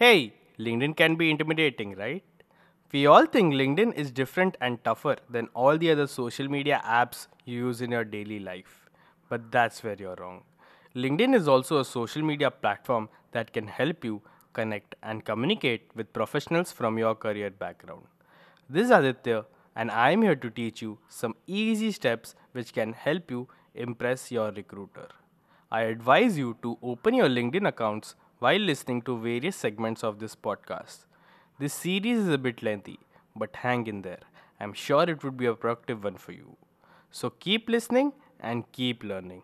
Hey, LinkedIn can be intimidating, right? We all think LinkedIn is different and tougher than all the other social media apps you use in your daily life. But that's where you're wrong. LinkedIn is also a social media platform that can help you connect and communicate with professionals from your career background. This is Aditya, and I'm here to teach you some easy steps which can help you impress your recruiter. I advise you to open your LinkedIn accounts while listening to various segments of this podcast. This series is a bit lengthy, but hang in there. I'm sure it would be a productive one for you. So keep listening and keep learning.